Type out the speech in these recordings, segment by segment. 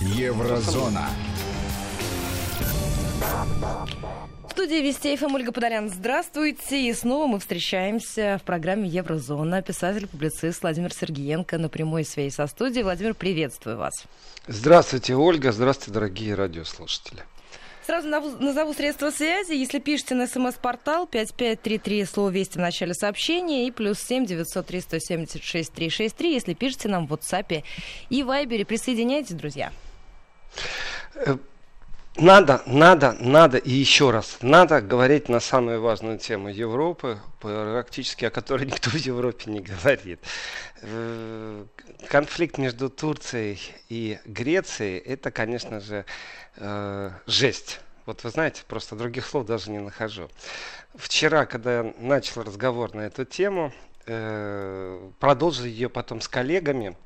Еврозона. В студии Вести ФМ Ольга Подолян. Здравствуйте. И снова мы встречаемся в программе Еврозона. Писатель-публицист Владимир Сергеенко на прямой связи со студией. Владимир, приветствую вас. Здравствуйте, Ольга. Здравствуйте, дорогие радиослушатели. Сразу назову средства связи. Если пишете на смс-портал 5533, слово «Вести» в начале сообщения, и плюс 7 903 176 363, если пишете нам в WhatsApp и Viber. Присоединяйтесь, друзья. Э, надо, надо, надо и еще раз, надо говорить на самую важную тему Европы, практически о которой никто в Европе не говорит. Э, конфликт между Турцией и Грецией, это, конечно же, э, жесть. Вот вы знаете, просто других слов даже не нахожу. Вчера, когда я начал разговор на эту тему, продолжил ее потом с коллегами,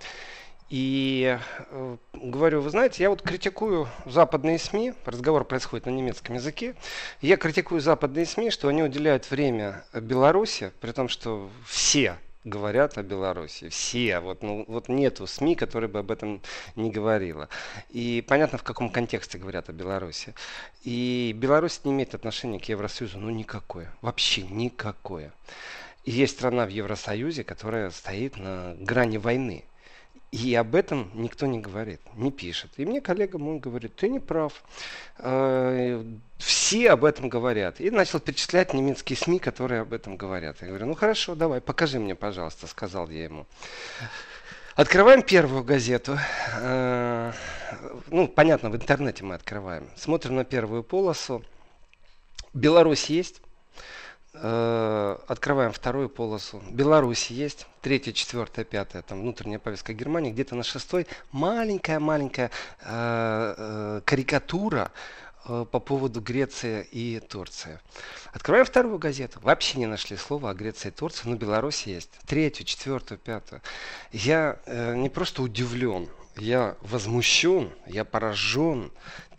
и э, говорю, вы знаете, я вот критикую западные СМИ, разговор происходит на немецком языке, я критикую западные СМИ, что они уделяют время Беларуси, при том, что все говорят о Беларуси. Все. Вот, ну, вот нету СМИ, которые бы об этом не говорила. И понятно, в каком контексте говорят о Беларуси. И Беларусь не имеет отношения к Евросоюзу. Ну, никакое. Вообще никакое. И есть страна в Евросоюзе, которая стоит на грани войны. И об этом никто не говорит, не пишет. И мне коллега мой говорит, ты не прав. Э, все об этом говорят. И начал перечислять немецкие СМИ, которые об этом говорят. Я говорю, ну хорошо, давай, покажи мне, пожалуйста, сказал я ему. Открываем первую газету. Э, ну, понятно, в интернете мы открываем. Смотрим на первую полосу. Беларусь есть. Э, открываем вторую полосу. Беларусь есть. Третья, четвертая, пятая. Там внутренняя повестка Германии. Где-то на шестой маленькая-маленькая э, э, карикатура по поводу Греции и Турции. Открываем вторую газету. Вообще не нашли слова о Греции и Турции, но Беларусь есть. Третью, четвертую, пятую. Я э, не просто удивлен, я возмущен, я поражен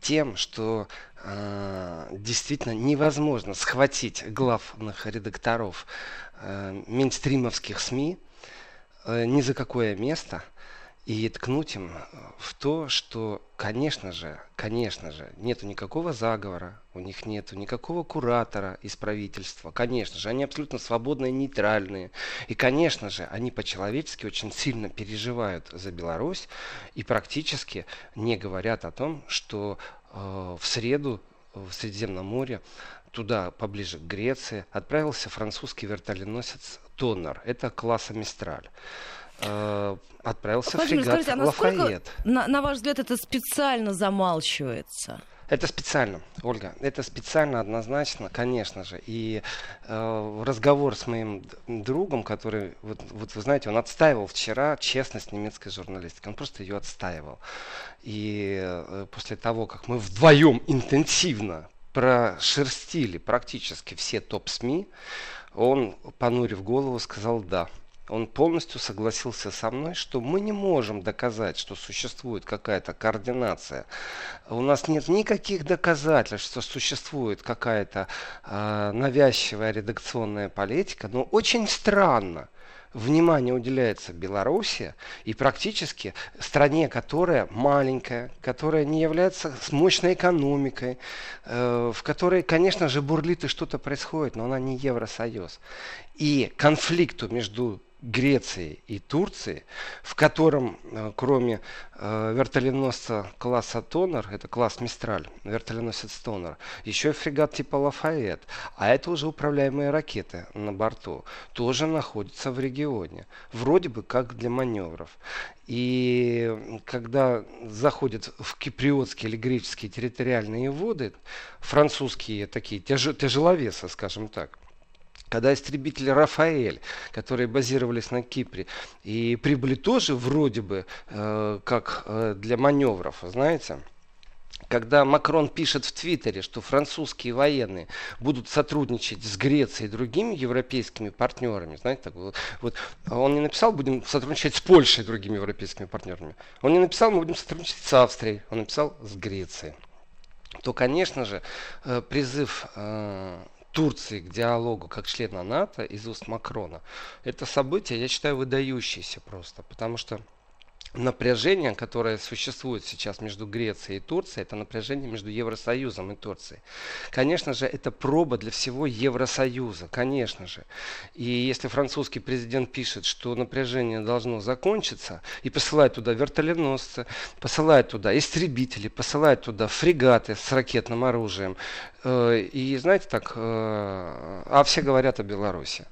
тем, что э, действительно невозможно схватить главных редакторов э, мейнстримовских СМИ э, ни за какое место – и ткнуть им э, в то, что, конечно же, конечно же, нету никакого заговора, у них нету никакого куратора из правительства, конечно же, они абсолютно свободные, нейтральные, и, конечно же, они по-человечески очень сильно переживают за Беларусь и практически не говорят о том, что э, в среду в Средиземном море туда, поближе к Греции, отправился французский вертоленосец Тоннер. Это класса Мистраль. Э, отправился Владимир, фрегат скажите, а Лафайет. На, на ваш взгляд, это специально замалчивается? Это специально, Ольга, это специально, однозначно, конечно же. И э, разговор с моим другом, который, вот, вот вы знаете, он отстаивал вчера честность немецкой журналистики, он просто ее отстаивал. И э, после того, как мы вдвоем интенсивно прошерстили практически все топ-СМИ, он, понурив голову, сказал «да» он полностью согласился со мной, что мы не можем доказать, что существует какая-то координация. У нас нет никаких доказательств, что существует какая-то э, навязчивая редакционная политика, но очень странно, внимание уделяется Беларуси и практически стране, которая маленькая, которая не является с мощной экономикой, э, в которой, конечно же, бурлит и что-то происходит, но она не Евросоюз. И конфликту между Греции и Турции, в котором, э, кроме э, вертоленосца класса Тонер, это класс Мистраль, вертоленосец Тонер, еще и фрегат типа Лафайет, а это уже управляемые ракеты на борту, тоже находятся в регионе, вроде бы как для маневров. И когда заходят в киприотские или греческие территориальные воды, французские такие тяжеловесы, скажем так, когда истребители «Рафаэль», которые базировались на Кипре, и прибыли тоже вроде бы э, как э, для маневров, знаете, когда Макрон пишет в Твиттере, что французские военные будут сотрудничать с Грецией и другими европейскими партнерами, знаете, так, вот, вот он не написал, будем сотрудничать с Польшей и другими европейскими партнерами. Он не написал, мы будем сотрудничать с Австрией, он написал с Грецией. То, конечно же, э, призыв э, Турции к диалогу как члена НАТО из уст Макрона, это событие, я считаю, выдающееся просто, потому что напряжение, которое существует сейчас между Грецией и Турцией, это напряжение между Евросоюзом и Турцией. Конечно же, это проба для всего Евросоюза, конечно же. И если французский президент пишет, что напряжение должно закончиться, и посылает туда вертоленосцы, посылает туда истребители, посылает туда фрегаты с ракетным оружием, э, и знаете так, э, а все говорят о Беларуси.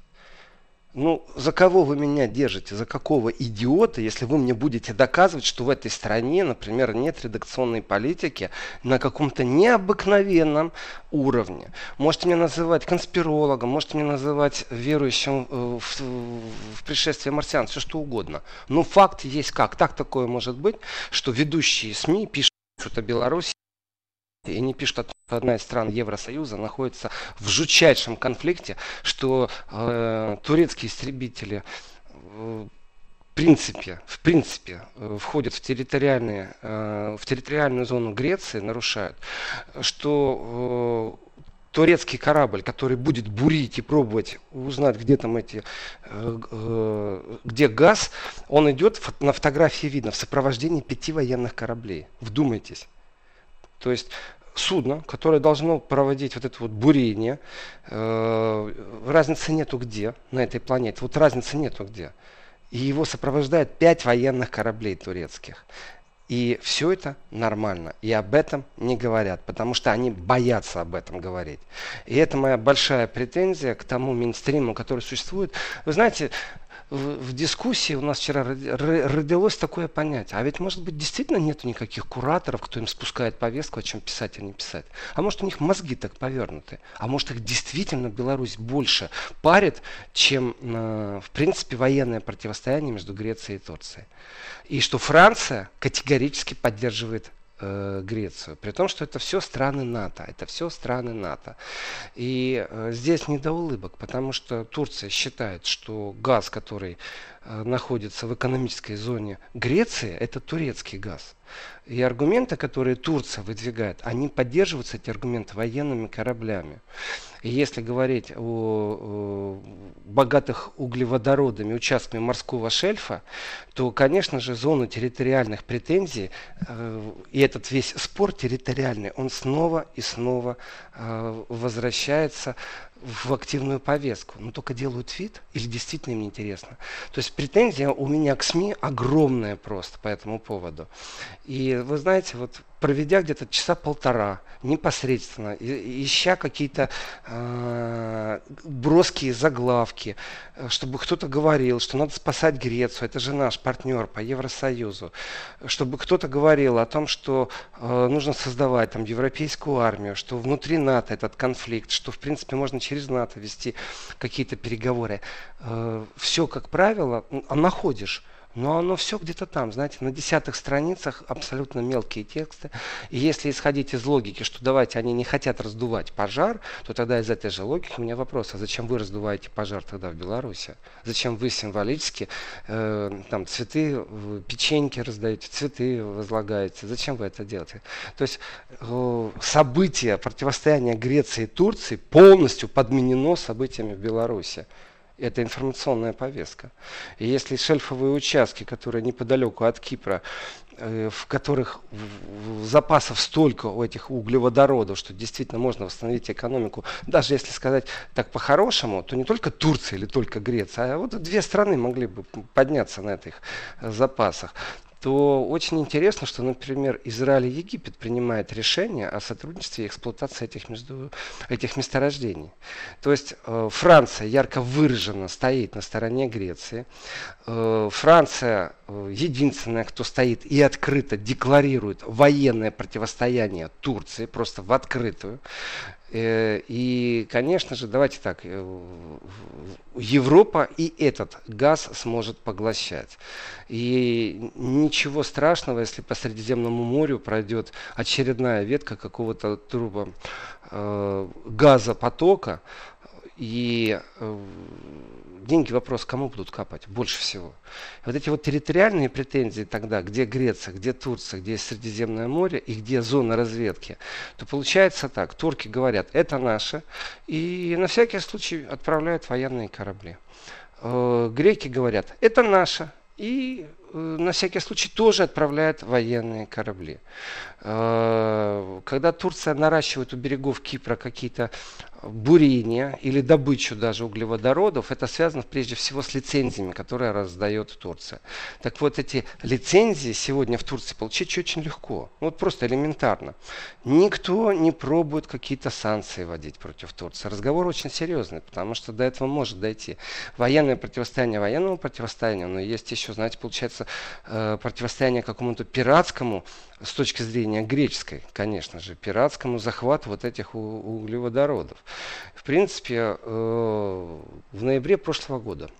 Ну, за кого вы меня держите? За какого идиота, если вы мне будете доказывать, что в этой стране, например, нет редакционной политики на каком-то необыкновенном уровне? Можете меня называть конспирологом, можете меня называть верующим э, в, в пришествие марсиан, все что угодно. Но факт есть как. Так такое может быть, что ведущие СМИ пишут о Беларуси и они пишут, что одна из стран Евросоюза находится в жутчайшем конфликте, что э, турецкие истребители э, в принципе, в принципе э, входят в, территориальные, э, в территориальную зону Греции, нарушают, что э, турецкий корабль, который будет бурить и пробовать узнать, где там эти, где газ, он идет, на фотографии видно, в сопровождении пяти военных кораблей. Вдумайтесь. То есть судно, которое должно проводить вот это вот бурение, э, разницы нету где на этой планете. Вот разницы нету где. И его сопровождает пять военных кораблей турецких. И все это нормально. И об этом не говорят, потому что они боятся об этом говорить. И это моя большая претензия к тому минстриму, который существует. Вы знаете, в, дискуссии у нас вчера родилось такое понятие. А ведь, может быть, действительно нет никаких кураторов, кто им спускает повестку, о чем писать, а не писать. А может, у них мозги так повернуты. А может, их действительно Беларусь больше парит, чем, э, в принципе, военное противостояние между Грецией и Турцией. И что Франция категорически поддерживает э, Грецию. При том, что это все страны НАТО. Это все страны НАТО. И э, здесь не до улыбок, потому что Турция считает, что газ, который находится в экономической зоне Греции, это турецкий газ. И аргументы, которые Турция выдвигает, они поддерживаются, эти аргументы, военными кораблями. И если говорить о, о богатых углеводородами участками морского шельфа, то, конечно же, зону территориальных претензий э, и этот весь спор территориальный, он снова и снова э, возвращается в активную повестку, но только делают вид или действительно им интересно. То есть претензия у меня к СМИ огромная просто по этому поводу. И вы знаете, вот проведя где-то часа полтора непосредственно, ища какие-то э, броские заглавки, э, чтобы кто-то говорил, что надо спасать Грецию, это же наш партнер по Евросоюзу, чтобы кто-то говорил о том, что э, нужно создавать там европейскую армию, что внутри НАТО этот конфликт, что в принципе можно через НАТО вести какие-то переговоры. Э, все, как правило, находишь но оно все где-то там, знаете, на десятых страницах абсолютно мелкие тексты. И если исходить из логики, что давайте они не хотят раздувать пожар, то тогда из этой же логики у меня вопрос, а зачем вы раздуваете пожар тогда в Беларуси? Зачем вы символически э, там цветы, печеньки раздаете, цветы возлагаете? Зачем вы это делаете? То есть э, событие противостояния Греции и Турции полностью подменено событиями в Беларуси это информационная повестка. И если шельфовые участки, которые неподалеку от Кипра, э, в которых запасов столько у этих углеводородов, что действительно можно восстановить экономику, даже если сказать так по-хорошему, то не только Турция или только Греция, а вот две страны могли бы подняться на этих запасах то очень интересно, что, например, Израиль и Египет принимают решение о сотрудничестве и эксплуатации этих, между, этих месторождений. То есть э, Франция ярко выраженно стоит на стороне Греции. Э, Франция э, единственная, кто стоит и открыто декларирует военное противостояние Турции, просто в открытую. Э, и, конечно же, давайте так, э, Европа и этот газ сможет поглощать. И ничего страшного, если по Средиземному морю пройдет очередная ветка какого-то труба э, газопотока, и деньги вопрос, кому будут капать больше всего. И вот эти вот территориальные претензии тогда, где Греция, где Турция, где Средиземное море и где зона разведки, то получается так, турки говорят, это наше, и на всякий случай отправляют военные корабли. Э, греки говорят, это наше, и на всякий случай тоже отправляет военные корабли. Когда Турция наращивает у берегов Кипра какие-то бурение или добычу даже углеводородов, это связано прежде всего с лицензиями, которые раздает Турция. Так вот, эти лицензии сегодня в Турции получить очень легко. Вот просто элементарно. Никто не пробует какие-то санкции вводить против Турции. Разговор очень серьезный, потому что до этого может дойти. Военное противостояние военному противостоянию, но есть еще, знаете, получается э, противостояние какому-то пиратскому с точки зрения греческой, конечно же, пиратскому захвату вот этих углеводородов. В принципе, э, в ноябре прошлого года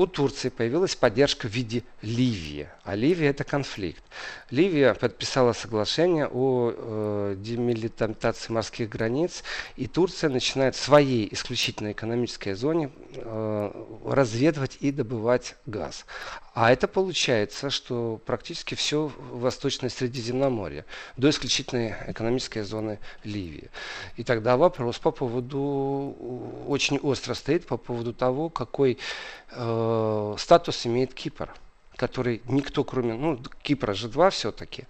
у Турции появилась поддержка в виде Ливии. А Ливия это конфликт. Ливия подписала соглашение о э, демилитаризации морских границ, и Турция начинает в своей исключительно экономической зоне э, разведывать и добывать газ. А это получается, что практически все Восточное Средиземноморье, до исключительной экономической зоны Ливии. И тогда вопрос по поводу, очень остро стоит по поводу того, какой э, статус имеет Кипр который никто кроме, ну, Кипра же два все-таки,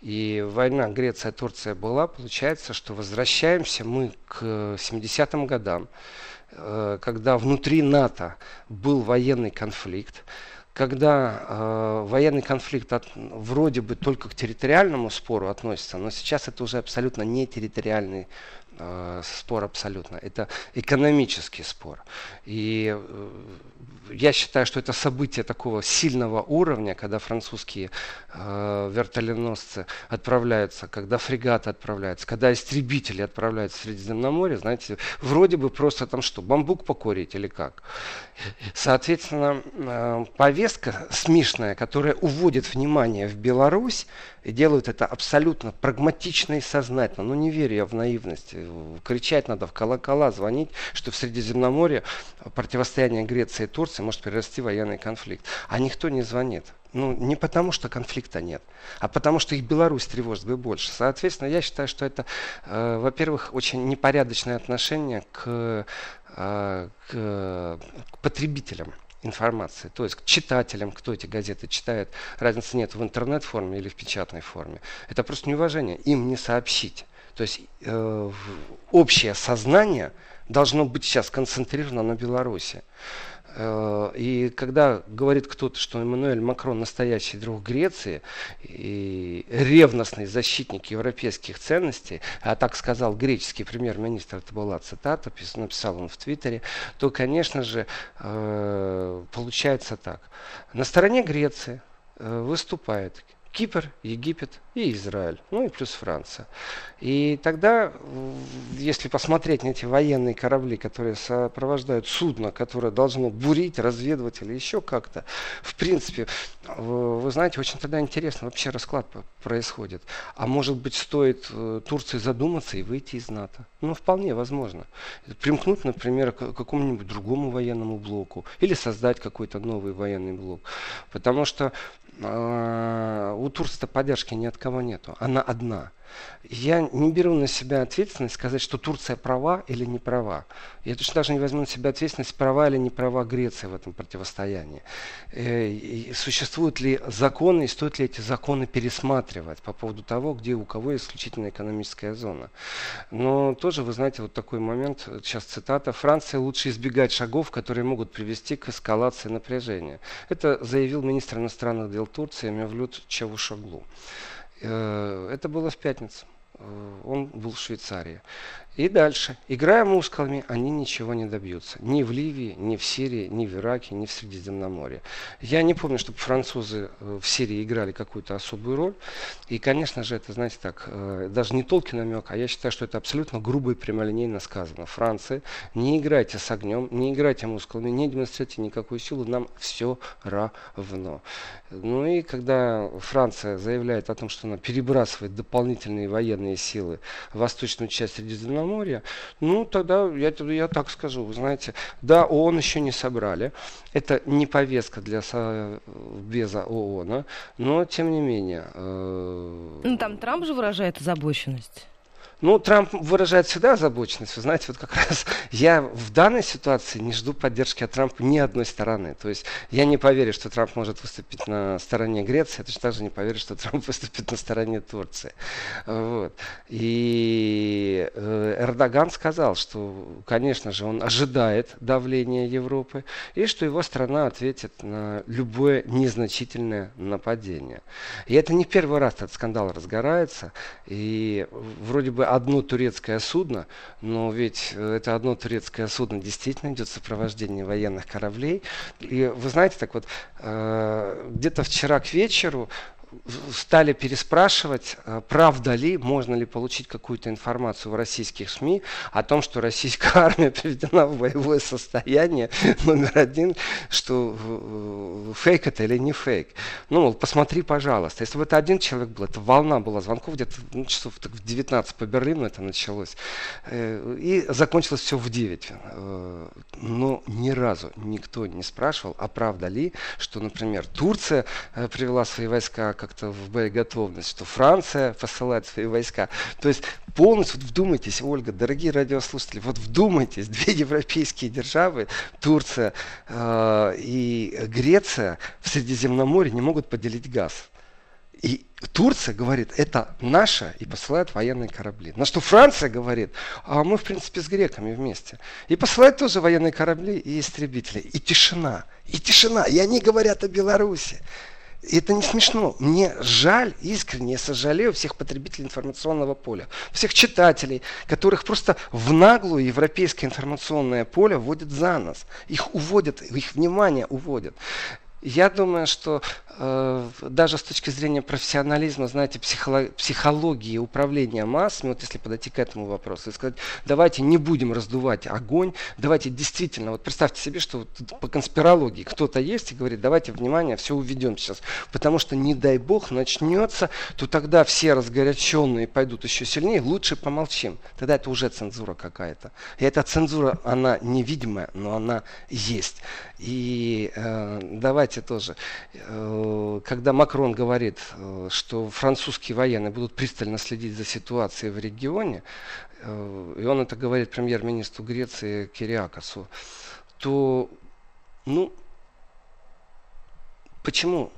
и война Греция-Турция была, получается, что возвращаемся мы к 70-м годам, э, когда внутри НАТО был военный конфликт, когда э, военный конфликт от, вроде бы только к территориальному спору относится, но сейчас это уже абсолютно не территориальный э, спор абсолютно. Это экономический спор. И э, я считаю, что это событие такого сильного уровня, когда французские э, вертоленосцы отправляются, когда фрегаты отправляются, когда истребители отправляются в Средиземноморье, знаете, вроде бы просто там что, бамбук покорить или как. Соответственно, э, повестка смешная, которая уводит внимание в Беларусь, и делают это абсолютно прагматично и сознательно. Ну, не верю я в наивность. Кричать надо в колокола, звонить, что в Средиземноморье противостояние Греции и Турции может перерасти в военный конфликт. А никто не звонит. Ну, не потому, что конфликта нет, а потому, что их Беларусь тревожит бы больше. Соответственно, я считаю, что это, э, во-первых, очень непорядочное отношение к, э, к, к потребителям информации, то есть к читателям, кто эти газеты читает, разницы нет в интернет-форме или в печатной форме. Это просто неуважение, им не сообщить. То есть э, общее сознание должно быть сейчас концентрировано на Беларуси. Э, и когда говорит кто-то, что Эммануэль Макрон настоящий друг Греции и ревностный защитник европейских ценностей, а так сказал греческий премьер-министр, это была цитата, написал он в Твиттере, то, конечно же, э, получается так. На стороне Греции э, выступает Кипр, Египет и Израиль, ну и плюс Франция. И тогда, если посмотреть на эти военные корабли, которые сопровождают судно, которое должно бурить, разведывать или еще как-то, в принципе, вы знаете, очень тогда интересно вообще расклад происходит. А может быть, стоит э, Турции задуматься и выйти из НАТО? Ну, вполне возможно. Примкнуть, например, к какому-нибудь другому военному блоку или создать какой-то новый военный блок. Потому что у Турции поддержки ни от кого нету. Она одна. Я не беру на себя ответственность сказать, что Турция права или не права. Я точно даже не возьму на себя ответственность, права или не права Греция в этом противостоянии. Э, существуют ли законы и стоит ли эти законы пересматривать по поводу того, где у кого исключительно экономическая зона. Но тоже, вы знаете, вот такой момент, сейчас цитата, Франция лучше избегать шагов, которые могут привести к эскалации напряжения. Это заявил министр иностранных дел Турции Мевлют Чавушаглу. Э, это было в пятницу. Э, он был в Швейцарии. И дальше. Играя мускулами, они ничего не добьются. Ни в Ливии, ни в Сирии, ни в Ираке, ни в Средиземноморье. Я не помню, чтобы французы э, в Сирии играли какую-то особую роль. И, конечно же, это, знаете, так, э, даже не толкий намек, а я считаю, что это абсолютно грубо и прямолинейно сказано. Франция, не играйте с огнем, не играйте мускулами, не демонстрируйте никакую силу, нам все равно. Ну и когда Франция заявляет о том, что она перебрасывает дополнительные военные силы в восточную часть Средиземноморья, Черноморья, ну тогда я, я так скажу, вы знаете, да, ООН еще не собрали, это не повестка для Совбеза ООН, но тем не менее. Э... Ну там Трамп же выражает озабоченность. Ну, Трамп выражает всегда озабоченность. Вы знаете, вот как раз я в данной ситуации не жду поддержки от Трампа ни одной стороны. То есть я не поверю, что Трамп может выступить на стороне Греции, я точно так же не поверю, что Трамп выступит на стороне Турции. Вот. И э, Эрдоган сказал, что, конечно же, он ожидает давления Европы и что его страна ответит на любое незначительное нападение. И это не первый раз этот скандал разгорается. И вроде бы одно турецкое судно, но ведь э, это одно турецкое судно действительно идет сопровождение военных кораблей. И вы знаете, так вот, э, где-то вчера к вечеру стали переспрашивать, э, правда ли, можно ли получить какую-то информацию в российских СМИ о том, что российская армия приведена в боевое состояние номер один, что э, фейк это или не фейк. Ну, мол, посмотри, пожалуйста. Если бы это один человек был, это волна была звонков где-то ну, часов так, в 19 по Берлину это началось. Э, и закончилось все в 9. Но ни разу никто не спрашивал, а правда ли, что, например, Турция привела свои войска как-то в боеготовность, что Франция посылает свои войска. То есть полностью, вот вдумайтесь, Ольга, дорогие радиослушатели, вот вдумайтесь, две европейские державы, Турция э, и Греция в Средиземноморье не могут поделить газ. И Турция говорит, это наше, и посылает военные корабли. На что Франция говорит, а мы, в принципе, с греками вместе. И посылает тоже военные корабли и истребители. И тишина. И тишина. И они говорят о Беларуси. Это не смешно. Мне жаль, искренне сожалею всех потребителей информационного поля. Всех читателей, которых просто в наглую европейское информационное поле вводят за нос. Их уводят, их внимание уводят. Я думаю, что даже с точки зрения профессионализма, знаете, психолог, психологии управления массами, вот если подойти к этому вопросу и сказать, давайте не будем раздувать огонь, давайте действительно, вот представьте себе, что вот по конспирологии кто-то есть и говорит, давайте, внимание, все уведем сейчас, потому что, не дай бог, начнется, то тогда все разгоряченные пойдут еще сильнее, лучше помолчим. Тогда это уже цензура какая-то. И эта цензура, она невидимая, но она есть. И э, давайте тоже, э, когда Макрон говорит, э, что французские военные будут пристально следить за ситуацией в регионе, э, и он это говорит премьер-министру Греции Кириакосу, то, ну, почему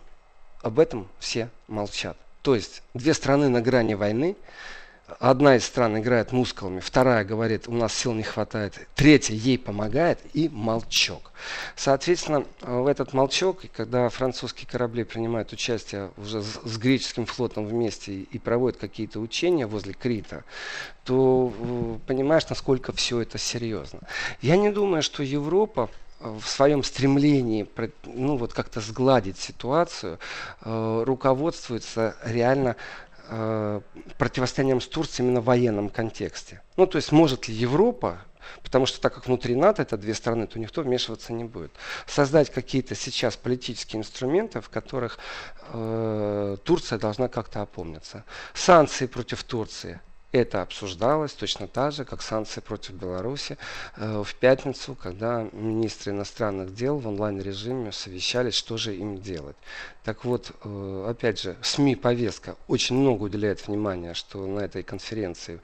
об этом все молчат? То есть две страны на грани войны, одна из стран играет мускулами, вторая говорит, у нас сил не хватает, третья ей помогает и молчок. Соответственно, в этот молчок, когда французские корабли принимают участие уже с, греческим флотом вместе и проводят какие-то учения возле Крита, то э, понимаешь, насколько все это серьезно. Я не думаю, что Европа в своем стремлении ну, вот как-то сгладить ситуацию э, руководствуется реально э, противостоянием с Турцией именно в военном контексте. Ну, то есть может ли Европа, потому что так как внутри НАТО это две страны, то никто вмешиваться не будет, создать какие-то сейчас политические инструменты, в которых э, Турция должна как-то опомниться. Санкции против Турции – это обсуждалось точно так же, как санкции против Беларуси э, в пятницу, когда министры иностранных дел в онлайн-режиме совещались, что же им делать. Так вот, э, опять же, СМИ-повестка очень много уделяет внимания, что на этой конференции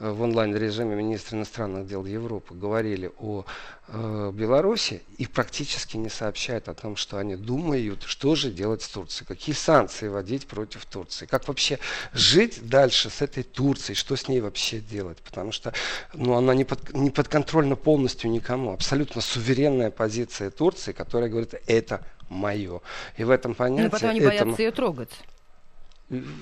э, в онлайн-режиме министры иностранных дел Европы говорили о Беларуси и практически не сообщают о том, что они думают, что же делать с Турцией, какие санкции вводить против Турции, как вообще жить дальше с этой Турцией, что с ней вообще делать, потому что ну, она не, под, не подконтрольна полностью никому, абсолютно суверенная позиция Турции, которая говорит, это мое. И в этом понятии... Но потом они боятся этому... ее трогать.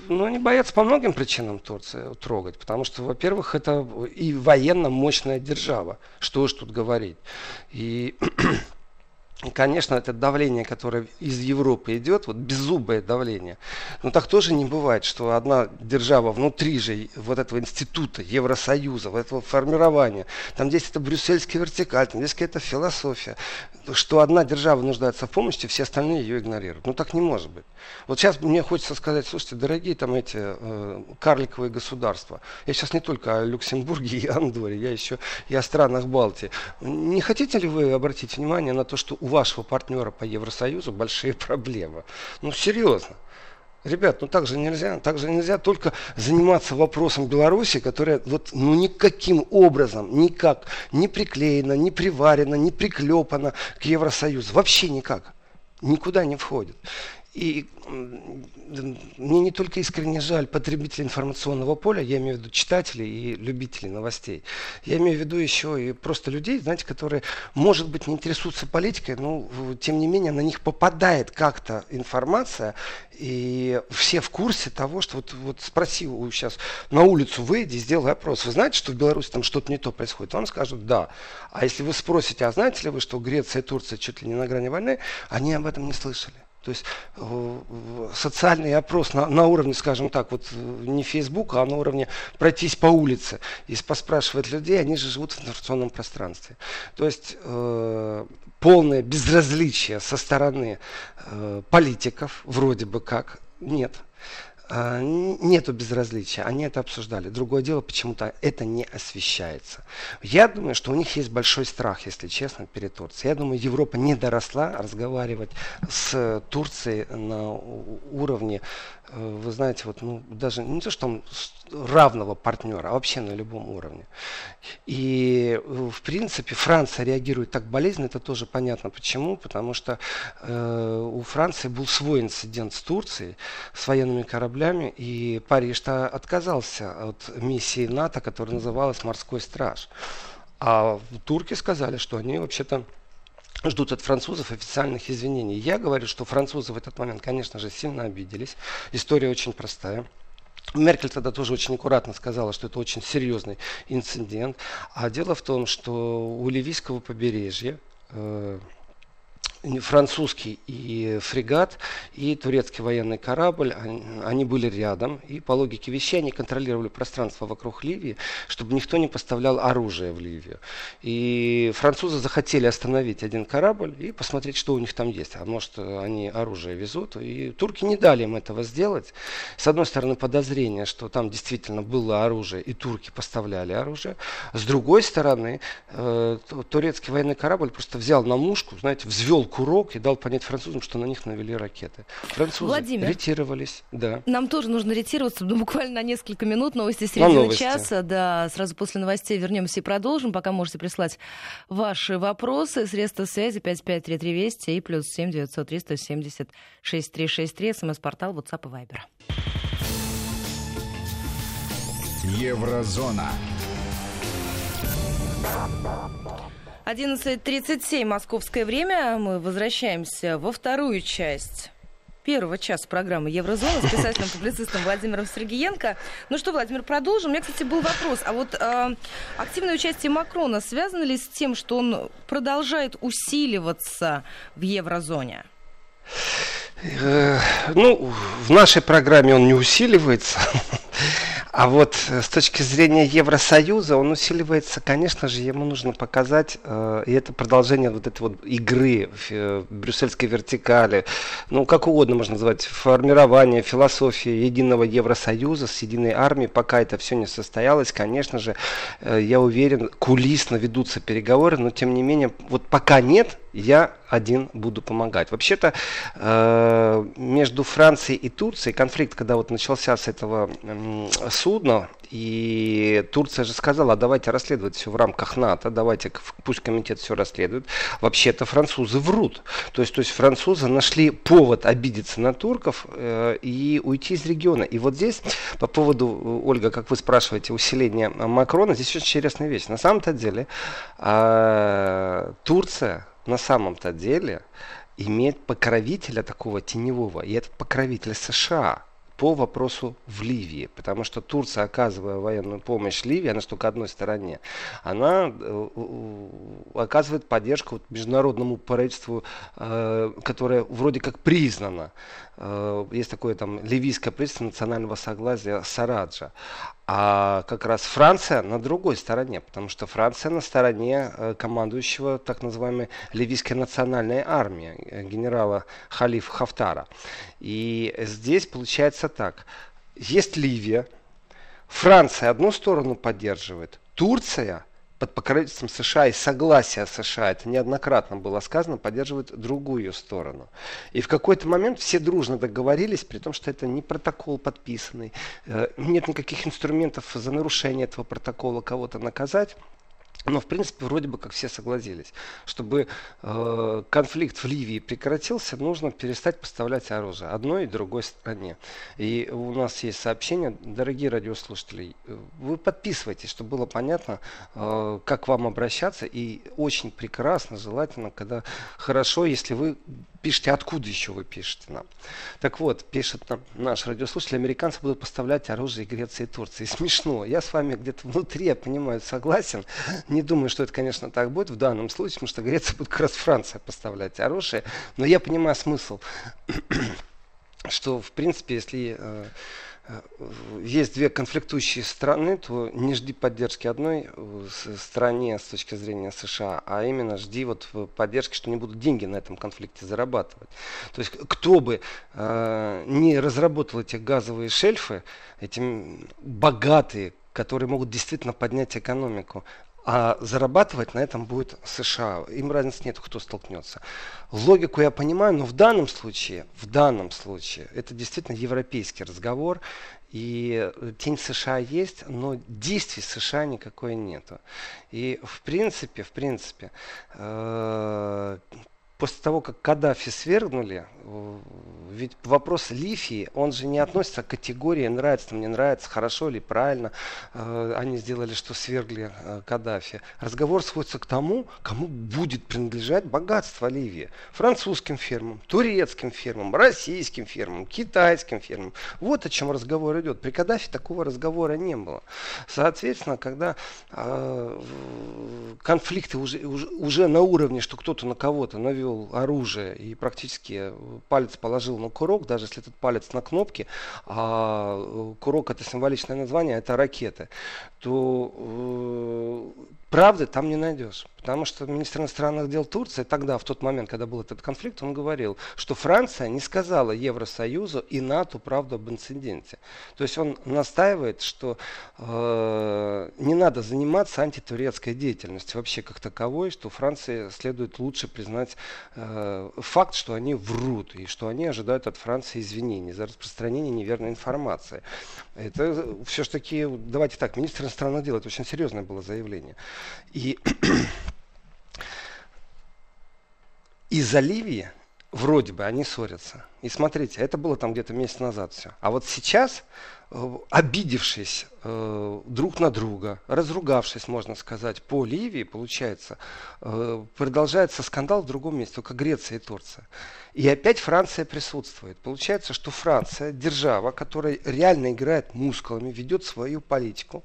Ну, они боятся по многим причинам Турцию трогать, потому что, во-первых, это и военно мощная держава, что уж тут говорить. И и, конечно, это давление, которое из Европы идет, вот беззубое давление. Но так тоже не бывает, что одна держава внутри же вот этого института Евросоюза, вот этого формирования, там здесь это брюссельский вертикаль, там здесь какая-то философия, что одна держава нуждается в помощи, все остальные ее игнорируют. Ну так не может быть. Вот сейчас мне хочется сказать, слушайте, дорогие там эти э, карликовые государства, я сейчас не только о Люксембурге и Андоре, я еще и о странах Балтии. Не хотите ли вы обратить внимание на то, что у вашего партнера по Евросоюзу большие проблемы. Ну, серьезно. Ребят, ну так же нельзя. Так же нельзя только заниматься вопросом Беларуси, которая вот ну никаким образом, никак не приклеена, не приварена, не приклепана к Евросоюзу. Вообще никак. Никуда не входит. И мне не только искренне жаль потребителей информационного поля, я имею в виду читателей и любителей новостей. Я имею в виду еще и просто людей, знаете, которые, может быть, не интересуются политикой, но тем не менее на них попадает как-то информация, и все в курсе того, что вот, вот спроси сейчас на улицу выйди, сделай опрос. Вы знаете, что в Беларуси там что-то не то происходит? Вам скажут да. А если вы спросите, а знаете ли вы, что Греция и Турция чуть ли не на грани войны, они об этом не слышали. То есть э, социальный опрос на, на уровне, скажем так, вот э, не Facebook, а на уровне пройтись по улице и поспрашивать людей, они же живут в информационном пространстве. То есть э, полное безразличие со стороны э, политиков, вроде бы как, нет. А, нету безразличия, они это обсуждали. Другое дело, почему-то это не освещается. Я думаю, что у них есть большой страх, если честно, перед Турцией. Я думаю, Европа не доросла разговаривать с Турцией на уровне Э, вы знаете, вот, ну, даже не то, что равного партнера, а вообще на любом уровне. И, э, в принципе, Франция реагирует так болезненно, это тоже понятно почему, потому что э, у Франции был свой инцидент с Турцией, с военными кораблями, и Париж-то отказался от миссии НАТО, которая называлась «Морской страж». А турки сказали, что они вообще-то ждут от французов официальных извинений. Я говорю, что французы в этот момент, конечно же, сильно обиделись. История очень простая. Меркель тогда тоже очень аккуратно сказала, что это очень серьезный инцидент. А дело в том, что у Ливийского побережья э, французский и фрегат, и турецкий военный корабль, они были рядом, и по логике вещей они контролировали пространство вокруг Ливии, чтобы никто не поставлял оружие в Ливию. И французы захотели остановить один корабль и посмотреть, что у них там есть. А может, они оружие везут. И турки не дали им этого сделать. С одной стороны, подозрение, что там действительно было оружие, и турки поставляли оружие. С другой стороны, э, турецкий военный корабль просто взял на мушку, знаете, взвел курок и дал понять французам, что на них навели ракеты. Французы Владимир, ретировались, да. Нам тоже нужно ретироваться, ну, буквально на несколько минут. Новости середины часа, да, сразу после новостей вернемся и продолжим. Пока можете прислать ваши вопросы. Средства связи 553320 и плюс 7 903 170 6363. СМС-портал WhatsApp и Viber. Еврозона. 11.37 московское время. Мы возвращаемся во вторую часть первого часа программы «Еврозона» с писателем-публицистом Владимиром Сергеенко. Ну что, Владимир, продолжим. У меня, кстати, был вопрос. А вот э, активное участие Макрона связано ли с тем, что он продолжает усиливаться в еврозоне? Э, ну, в нашей программе он не усиливается. А вот э, с точки зрения Евросоюза он усиливается, конечно же, ему нужно показать, э, и это продолжение вот этой вот игры в э, брюссельской вертикали, ну, как угодно можно назвать, формирование, философии единого Евросоюза с единой армией, пока это все не состоялось, конечно же, э, я уверен, кулисно ведутся переговоры, но тем не менее, вот пока нет, я один буду помогать. Вообще-то э, между Францией и Турцией конфликт, когда вот начался с этого э, судна, и Турция же сказала, а давайте расследовать все в рамках НАТО, давайте пусть комитет все расследует. Вообще-то французы врут. То есть, то есть французы нашли повод обидеться на турков э, и уйти из региона. И вот здесь по поводу, Ольга, как вы спрашиваете, усиления Макрона, здесь очень интересная вещь. На самом-то деле э, Турция на самом-то деле имеет покровителя такого теневого, и это покровитель США по вопросу в Ливии, потому что Турция, оказывая военную помощь Ливии, она только одной стороне, она э, оказывает поддержку международному правительству, э, которое вроде как признано. Э, есть такое там ливийское правительство национального согласия Сараджа. А как раз Франция на другой стороне, потому что Франция на стороне командующего так называемой ливийской национальной армии генерала Халиф Хафтара. И здесь получается так. Есть Ливия, Франция одну сторону поддерживает, Турция под покровительством США и согласия США, это неоднократно было сказано, поддерживают другую сторону. И в какой-то момент все дружно договорились, при том, что это не протокол подписанный, э, нет никаких инструментов за нарушение этого протокола кого-то наказать. Но, в принципе, вроде бы как все согласились. Чтобы э, конфликт в Ливии прекратился, нужно перестать поставлять оружие одной и другой стране. И у нас есть сообщение, дорогие радиослушатели, вы подписывайтесь, чтобы было понятно, э, как вам обращаться. И очень прекрасно, желательно, когда хорошо, если вы пишите, откуда еще вы пишете нам. Так вот, пишет нам наш радиослушатель, американцы будут поставлять оружие Греции и Турции. Смешно. Я с вами где-то внутри, я понимаю, согласен. Не думаю, что это, конечно, так будет в данном случае, потому что Греция будет как раз Франция поставлять оружие. Но я понимаю смысл, что, в принципе, если Э, есть две конфликтующие страны, то не жди поддержки одной э, стране с точки зрения США, а именно жди вот поддержки, что не будут деньги на этом конфликте зарабатывать. То есть кто бы э, не разработал эти газовые шельфы, эти богатые, которые могут действительно поднять экономику, а зарабатывать на этом будет США. Им разницы нет, кто столкнется. Логику я понимаю, но в данном случае, в данном случае, это действительно европейский разговор. И тень США есть, но действий США никакой нету. И в принципе, в принципе, э, после того, как Каддафи свергнули, ведь вопрос Лифии, он же не относится к категории нравится, мне нравится, хорошо или правильно э, они сделали, что свергли э, Каддафи. Разговор сводится к тому, кому будет принадлежать богатство Ливии. Французским фирмам, турецким фирмам, российским фирмам, китайским фирмам. Вот о чем разговор идет. При Каддафи такого разговора не было. Соответственно, когда э, конфликты уже, уже, уже на уровне, что кто-то на кого-то навел оружие и практически палец положил на курок, даже если этот палец на кнопке, а курок это символичное название, это ракеты, то э, правды там не найдешь. Потому что министр иностранных дел Турции тогда, в тот момент, когда был этот конфликт, он говорил, что Франция не сказала Евросоюзу и НАТО правду об инциденте. То есть он настаивает, что э, не надо заниматься антитурецкой деятельностью вообще как таковой, что Франции следует лучше признать э, факт, что они врут и что они ожидают от Франции извинений за распространение неверной информации. Это все-таки, давайте так, министр иностранных дел, это очень серьезное было заявление. И из-за вроде бы они ссорятся. И смотрите, это было там где-то месяц назад все. А вот сейчас, обидевшись э, друг на друга, разругавшись, можно сказать, по Ливии, получается, э, продолжается скандал в другом месте, только Греция и Турция. И опять Франция присутствует. Получается, что Франция, держава, которая реально играет мускулами, ведет свою политику,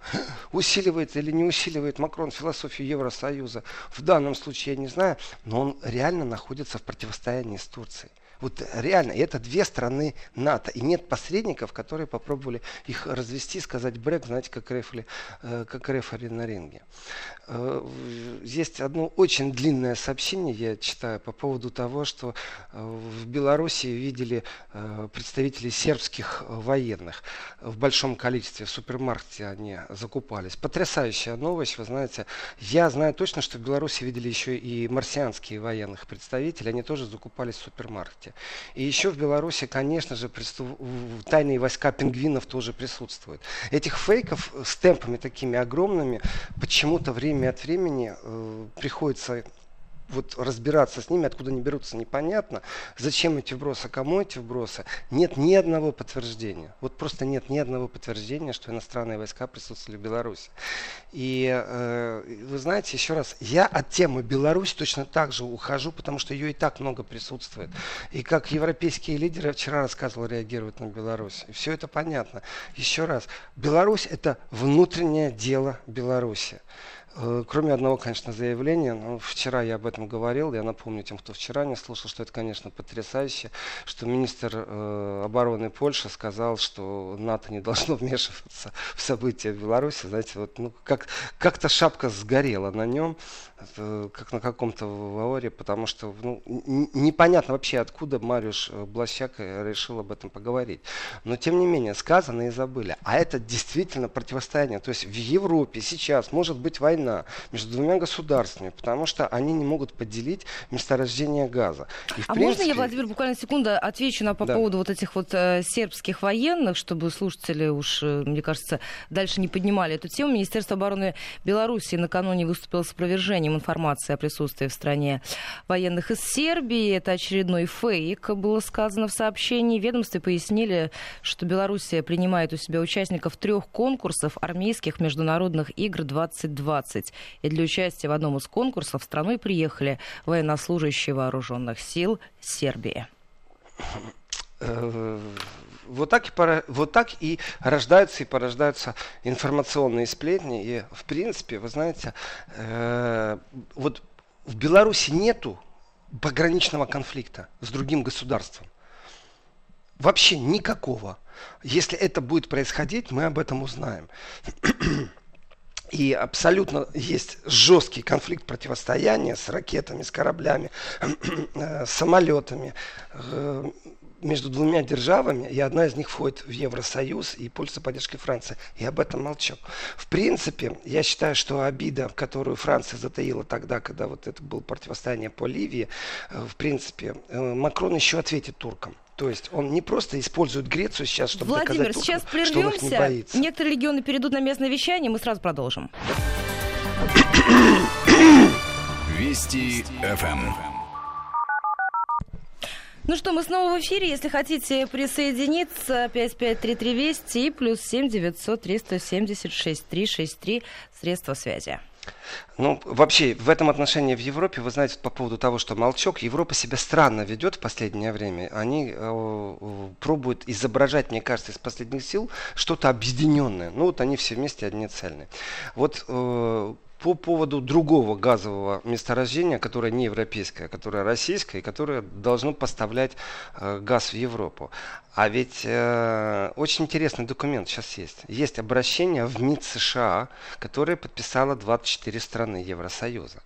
усиливает или не усиливает Макрон философию Евросоюза, в данном случае я не знаю, но он реально находится в противостоянии с Турцией. Вот реально, и это две страны НАТО. И нет посредников, которые попробовали их развести, сказать брек, знаете, как рефли, э, как рефери на ринге. Э, есть одно очень длинное сообщение, я читаю, по поводу того, что э, в Беларуси видели представителей сербских военных в большом количестве. В супермаркете они закупались. Потрясающая новость, вы знаете. Я знаю точно, что в Беларуси видели еще и марсианские военных представители. Они тоже закупались в супермаркете области. И еще в Беларуси, конечно же, тайные войска пингвинов тоже присутствуют. Этих фейков с темпами такими огромными почему-то время от времени э, приходится вот разбираться с ними, откуда они берутся, непонятно. Зачем эти вбросы, кому эти вбросы? Нет ни одного подтверждения. Вот просто нет ни одного подтверждения, что иностранные войска присутствовали в Беларуси. И э, вы знаете, еще раз, я от темы Беларусь точно так же ухожу, потому что ее и так много присутствует. И как европейские лидеры вчера рассказывал, реагируют на Беларусь. И все это понятно. Еще раз, Беларусь это внутреннее дело Беларуси. Э, кроме одного, конечно, заявления, ну, вчера я об этом говорил, я напомню тем, кто вчера не слушал, что это, конечно, потрясающе, что министр э, обороны Польши сказал, что НАТО не должно вмешиваться в события в Беларуси, знаете, вот, ну, как, как-то шапка сгорела на нем, как на каком-то ваоре, потому что ну, непонятно вообще, откуда Мариуш э, Блащак решил об этом поговорить. Но, тем не менее, сказано и забыли. А это действительно противостояние. То есть в Европе сейчас может быть война, война между двумя государствами, потому что они не могут поделить месторождение газа. И, а принципе... можно я, Владимир, буквально секунду отвечу на по да. поводу вот этих вот э, сербских военных, чтобы слушатели уж, э, мне кажется, дальше не поднимали эту тему. Министерство обороны Беларуси накануне выступило с опровержением информации о присутствии в стране военных из Сербии. Это очередной фейк, было сказано в сообщении. Ведомстве пояснили, что Белоруссия принимает у себя участников трех конкурсов армейских международных игр 2020. И для участия в одном из конкурсов и приехали военнослужащие вооруженных сил Сербии. Вот так, и пора, вот так и рождаются и порождаются информационные сплетни. И, в принципе, вы знаете, э, вот в Беларуси нету пограничного конфликта с другим государством. Вообще никакого. Если это будет происходить, мы об этом узнаем. И абсолютно есть жесткий конфликт противостояния с ракетами, с кораблями, э, с самолетами э, между двумя державами, и одна из них входит в Евросоюз и пользуется поддержкой Франции. И об этом молчу. В принципе, я считаю, что обида, которую Франция затаила тогда, когда вот это было противостояние по Ливии, э, в принципе, Макрон еще ответит туркам. То есть он не просто использует Грецию сейчас, чтобы Владимир, доказать сейчас прервемся. что он их не боится. Некоторые регионы перейдут на местное вещание, мы сразу продолжим. Вести ФМ. Ну что, мы снова в эфире. Если хотите присоединиться, 5533 Вести и плюс 7 900 376 363 средства связи. Ну, вообще, в этом отношении в Европе, вы знаете, по поводу того, что молчок, Европа себя странно ведет в последнее время. Они э, пробуют изображать, мне кажется, из последних сил что-то объединенное. Ну, вот они все вместе одни цельные. Вот э, по поводу другого газового месторождения, которое не европейское, а которое российское, и которое должно поставлять э, газ в Европу. А ведь э, очень интересный документ сейчас есть. Есть обращение в МИД США, которое подписало 24 страны Евросоюза.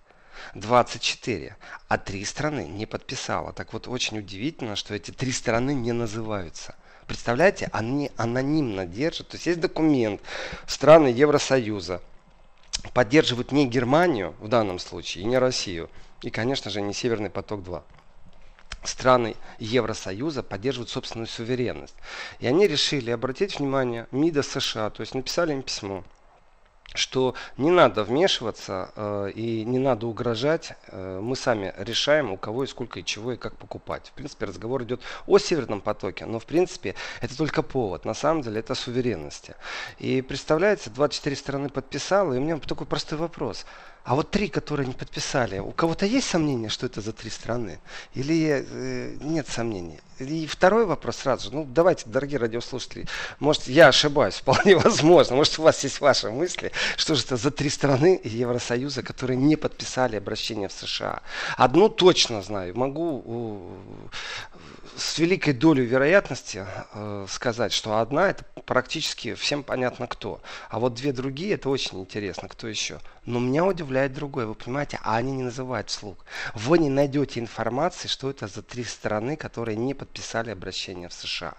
24, а три страны не подписала. Так вот, очень удивительно, что эти три страны не называются. Представляете, они анонимно держат. То есть есть документ страны Евросоюза, поддерживают не Германию в данном случае, и не Россию, и, конечно же, не Северный поток-2 страны Евросоюза поддерживают собственную суверенность. И они решили обратить внимание МИДа США, то есть написали им письмо, что не надо вмешиваться э, и не надо угрожать. Э, мы сами решаем, у кого и сколько и чего и как покупать. В принципе, разговор идет о Северном потоке, но в принципе это только повод. На самом деле это суверенности. И представляете, 24 страны подписало, и у меня такой простой вопрос. А вот три, которые не подписали, у кого-то есть сомнения, что это за три страны? Или э, нет сомнений? И второй вопрос сразу же. Ну, давайте, дорогие радиослушатели, может, я ошибаюсь, вполне возможно. Может, у вас есть ваши мысли, что же это за три страны Евросоюза, которые не подписали обращение в США. Одну точно знаю. Могу с великой долей вероятности э, сказать, что одна это практически всем понятно кто. А вот две другие это очень интересно, кто еще. Но меня удивляет другое, вы понимаете, а они не называют слуг. Вы не найдете информации, что это за три страны, которые не подписали обращение в США.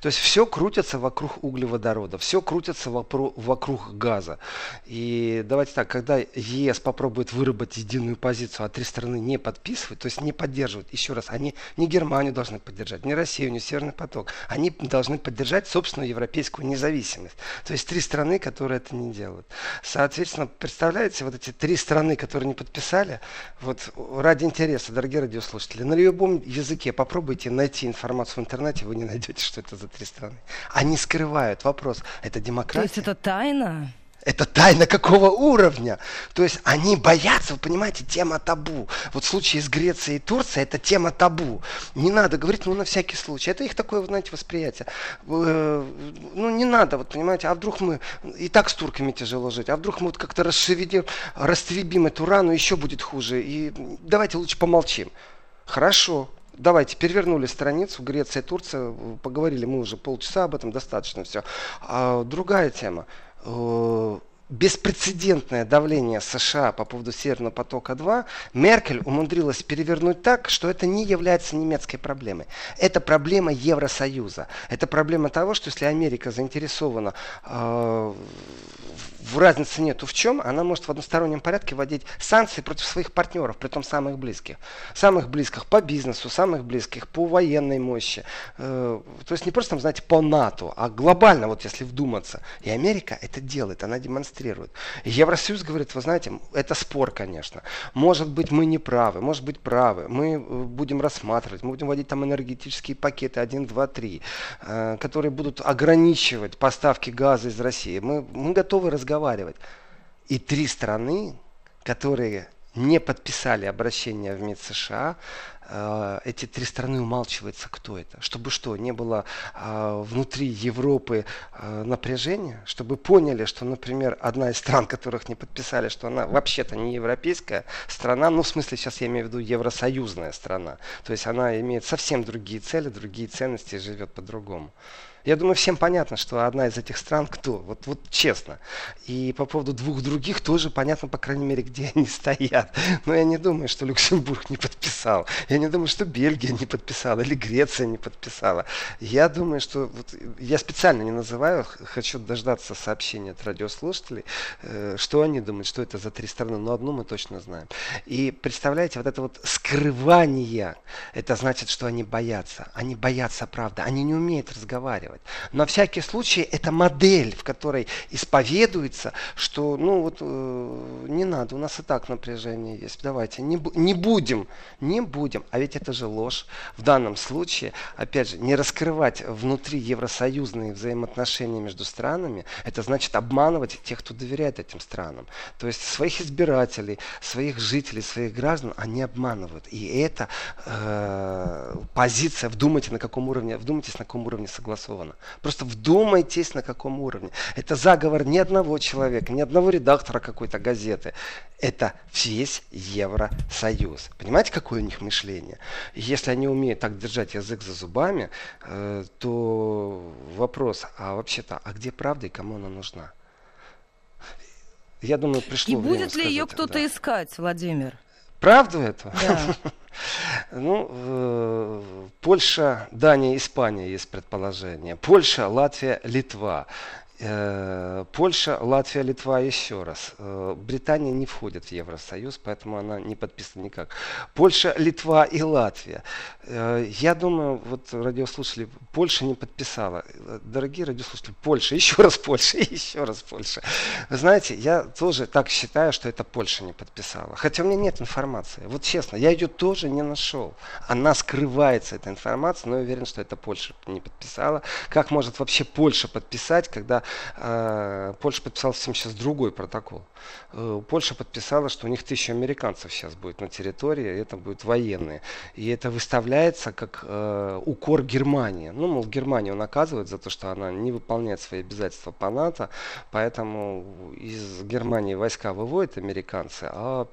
То есть все крутится вокруг углеводорода, все крутится вокруг газа. И давайте так, когда ЕС попробует выработать единую позицию, а три страны не подписывают, то есть не поддерживают, еще раз, они не Германию должны поддержать, не Россию, не Северный поток, они должны поддержать собственную европейскую независимость. То есть три страны, которые это не делают. Соответственно, представляете, представляете, вот эти три страны, которые не подписали, вот ради интереса, дорогие радиослушатели, на любом языке попробуйте найти информацию в интернете, вы не найдете, что это за три страны. Они скрывают вопрос, это демократия? То есть это тайна? Это тайна какого уровня? То есть они боятся, вы понимаете, тема табу. Вот в случае с Грецией и Турцией это тема табу. Не надо говорить, ну на всякий случай. Это их такое, знаете, восприятие. Э, ну не надо, вот понимаете, а вдруг мы и так с турками тяжело жить, а вдруг мы вот как-то расшевелим, растребим эту рану, еще будет хуже. И давайте лучше помолчим. Хорошо, Давайте, перевернули страницу, Греция, Турция, поговорили мы уже полчаса об этом, достаточно все. А, другая тема. Э, беспрецедентное давление США по поводу Северного потока-2, Меркель умудрилась перевернуть так, что это не является немецкой проблемой. Это проблема Евросоюза. Это проблема того, что если Америка заинтересована э, в разницы нету в чем, она может в одностороннем порядке вводить санкции против своих партнеров, при том самых близких. Самых близких по бизнесу, самых близких по военной мощи. Э, то есть не просто, там, знаете, по НАТО, а глобально, вот если вдуматься. И Америка это делает, она демонстрирует. И Евросоюз говорит, вы знаете, это спор, конечно. Может быть, мы не правы, может быть, правы. Мы э, будем рассматривать, мы будем вводить там энергетические пакеты 1, 2, 3, которые будут ограничивать поставки газа из России. Мы, мы готовы разговаривать. И три страны, которые не подписали обращение в МИД США, э, эти три страны умалчивается, кто это. Чтобы что, не было э, внутри Европы э, напряжения, чтобы поняли, что, например, одна из стран, которых не подписали, что она вообще-то не европейская страна, ну, в смысле, сейчас я имею в виду евросоюзная страна. То есть она имеет совсем другие цели, другие ценности и живет по-другому. Я думаю, всем понятно, что одна из этих стран кто. Вот, вот честно. И по поводу двух других тоже понятно, по крайней мере, где они стоят. Но я не думаю, что Люксембург не подписал. Я не думаю, что Бельгия не подписала или Греция не подписала. Я думаю, что... Вот, я специально не называю, хочу дождаться сообщения от радиослушателей, э, что они думают, что это за три страны. Но одну мы точно знаем. И представляете, вот это вот скрывание, это значит, что они боятся. Они боятся правды. Они не умеют разговаривать делать. На всякий случай это модель, в которой исповедуется, что ну вот э, не надо, у нас и так напряжение есть. Давайте не, не будем, не будем. А ведь это же ложь. В данном случае, опять же, не раскрывать внутри евросоюзные взаимоотношения между странами, это значит обманывать тех, кто доверяет этим странам. То есть своих избирателей, своих жителей, своих граждан они обманывают. И это э, позиция, вдумайте на каком уровне, вдумайтесь на каком уровне согласована организовано. Просто вдумайтесь, на каком уровне. Это заговор ни одного человека, ни одного редактора какой-то газеты. Это весь Евросоюз. Понимаете, какое у них мышление? Если они умеют так держать язык за зубами, э, то вопрос, а вообще-то, а где правда и кому она нужна? Я думаю, пришло И будет ли ее кто-то да. искать, Владимир? Правду это? Да. Ну, э, Польша, Дания, Испания есть предположение. Польша, Латвия, Литва. Э, Польша, Латвия, Литва еще раз. Э, Британия не входит в Евросоюз, поэтому она не подписана никак. Польша, Литва и Латвия. Э, я думаю, вот радиослушатели, Польша не подписала. Дорогие радиослушатели, Польша, еще раз Польша, еще раз Польша. Вы знаете, я тоже так считаю, что это Польша не подписала. Хотя у меня нет информации. Вот честно, я ее тоже не нашел. Она скрывается, эта информация, но я уверен, что это Польша не подписала. Как может вообще Польша подписать, когда Польша подписала всем сейчас другой протокол. Э, Польша подписала, что у них тысяча американцев сейчас будет на территории, это будут военные. И это выставляется как э, укор Германии. Ну, мол, Германию наказывают за то, что она не выполняет свои обязательства по НАТО, поэтому из Германии войска выводят американцы, а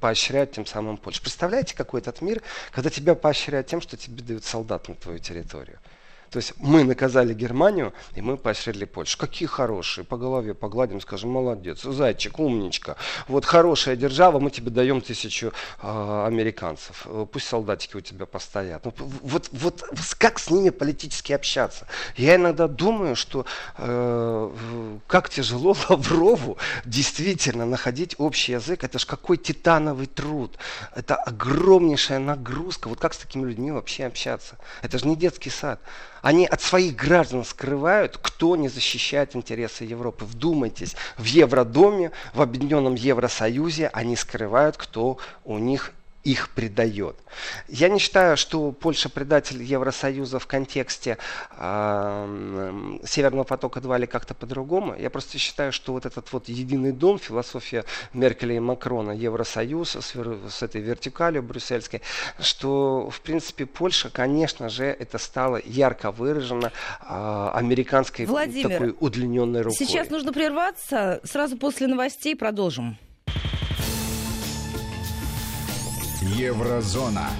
поощряют тем самым Польшу. Представляете, какой этот мир, когда тебя поощряют тем, что тебе дают солдат на твою территорию? То есть мы наказали Германию, и мы поощрили Польшу. Какие хорошие. По голове погладим, скажем, молодец, зайчик, умничка. Вот хорошая держава, мы тебе даем тысячу э, американцев. Пусть солдатики у тебя постоят. Ну, вот, вот как с ними политически общаться? Я иногда думаю, что э, как тяжело Лаврову действительно находить общий язык. Это же какой титановый труд. Это огромнейшая нагрузка. Вот как с такими людьми вообще общаться? Это же не детский сад. Они от своих граждан скрывают, кто не защищает интересы Европы. Вдумайтесь, в Евродоме, в Объединенном Евросоюзе они скрывают, кто у них их предает. Я не считаю, что Польша предатель Евросоюза в контексте э, Северного потока 2 или как-то по-другому. Я просто считаю, что вот этот вот единый дом, философия Меркеля и Макрона, Евросоюз с, с этой вертикалью брюссельской, что в принципе Польша, конечно же, это стало ярко выражено э, американской Владимир, такой удлиненной рукой. Сейчас нужно прерваться. Сразу после новостей продолжим. Еврозона.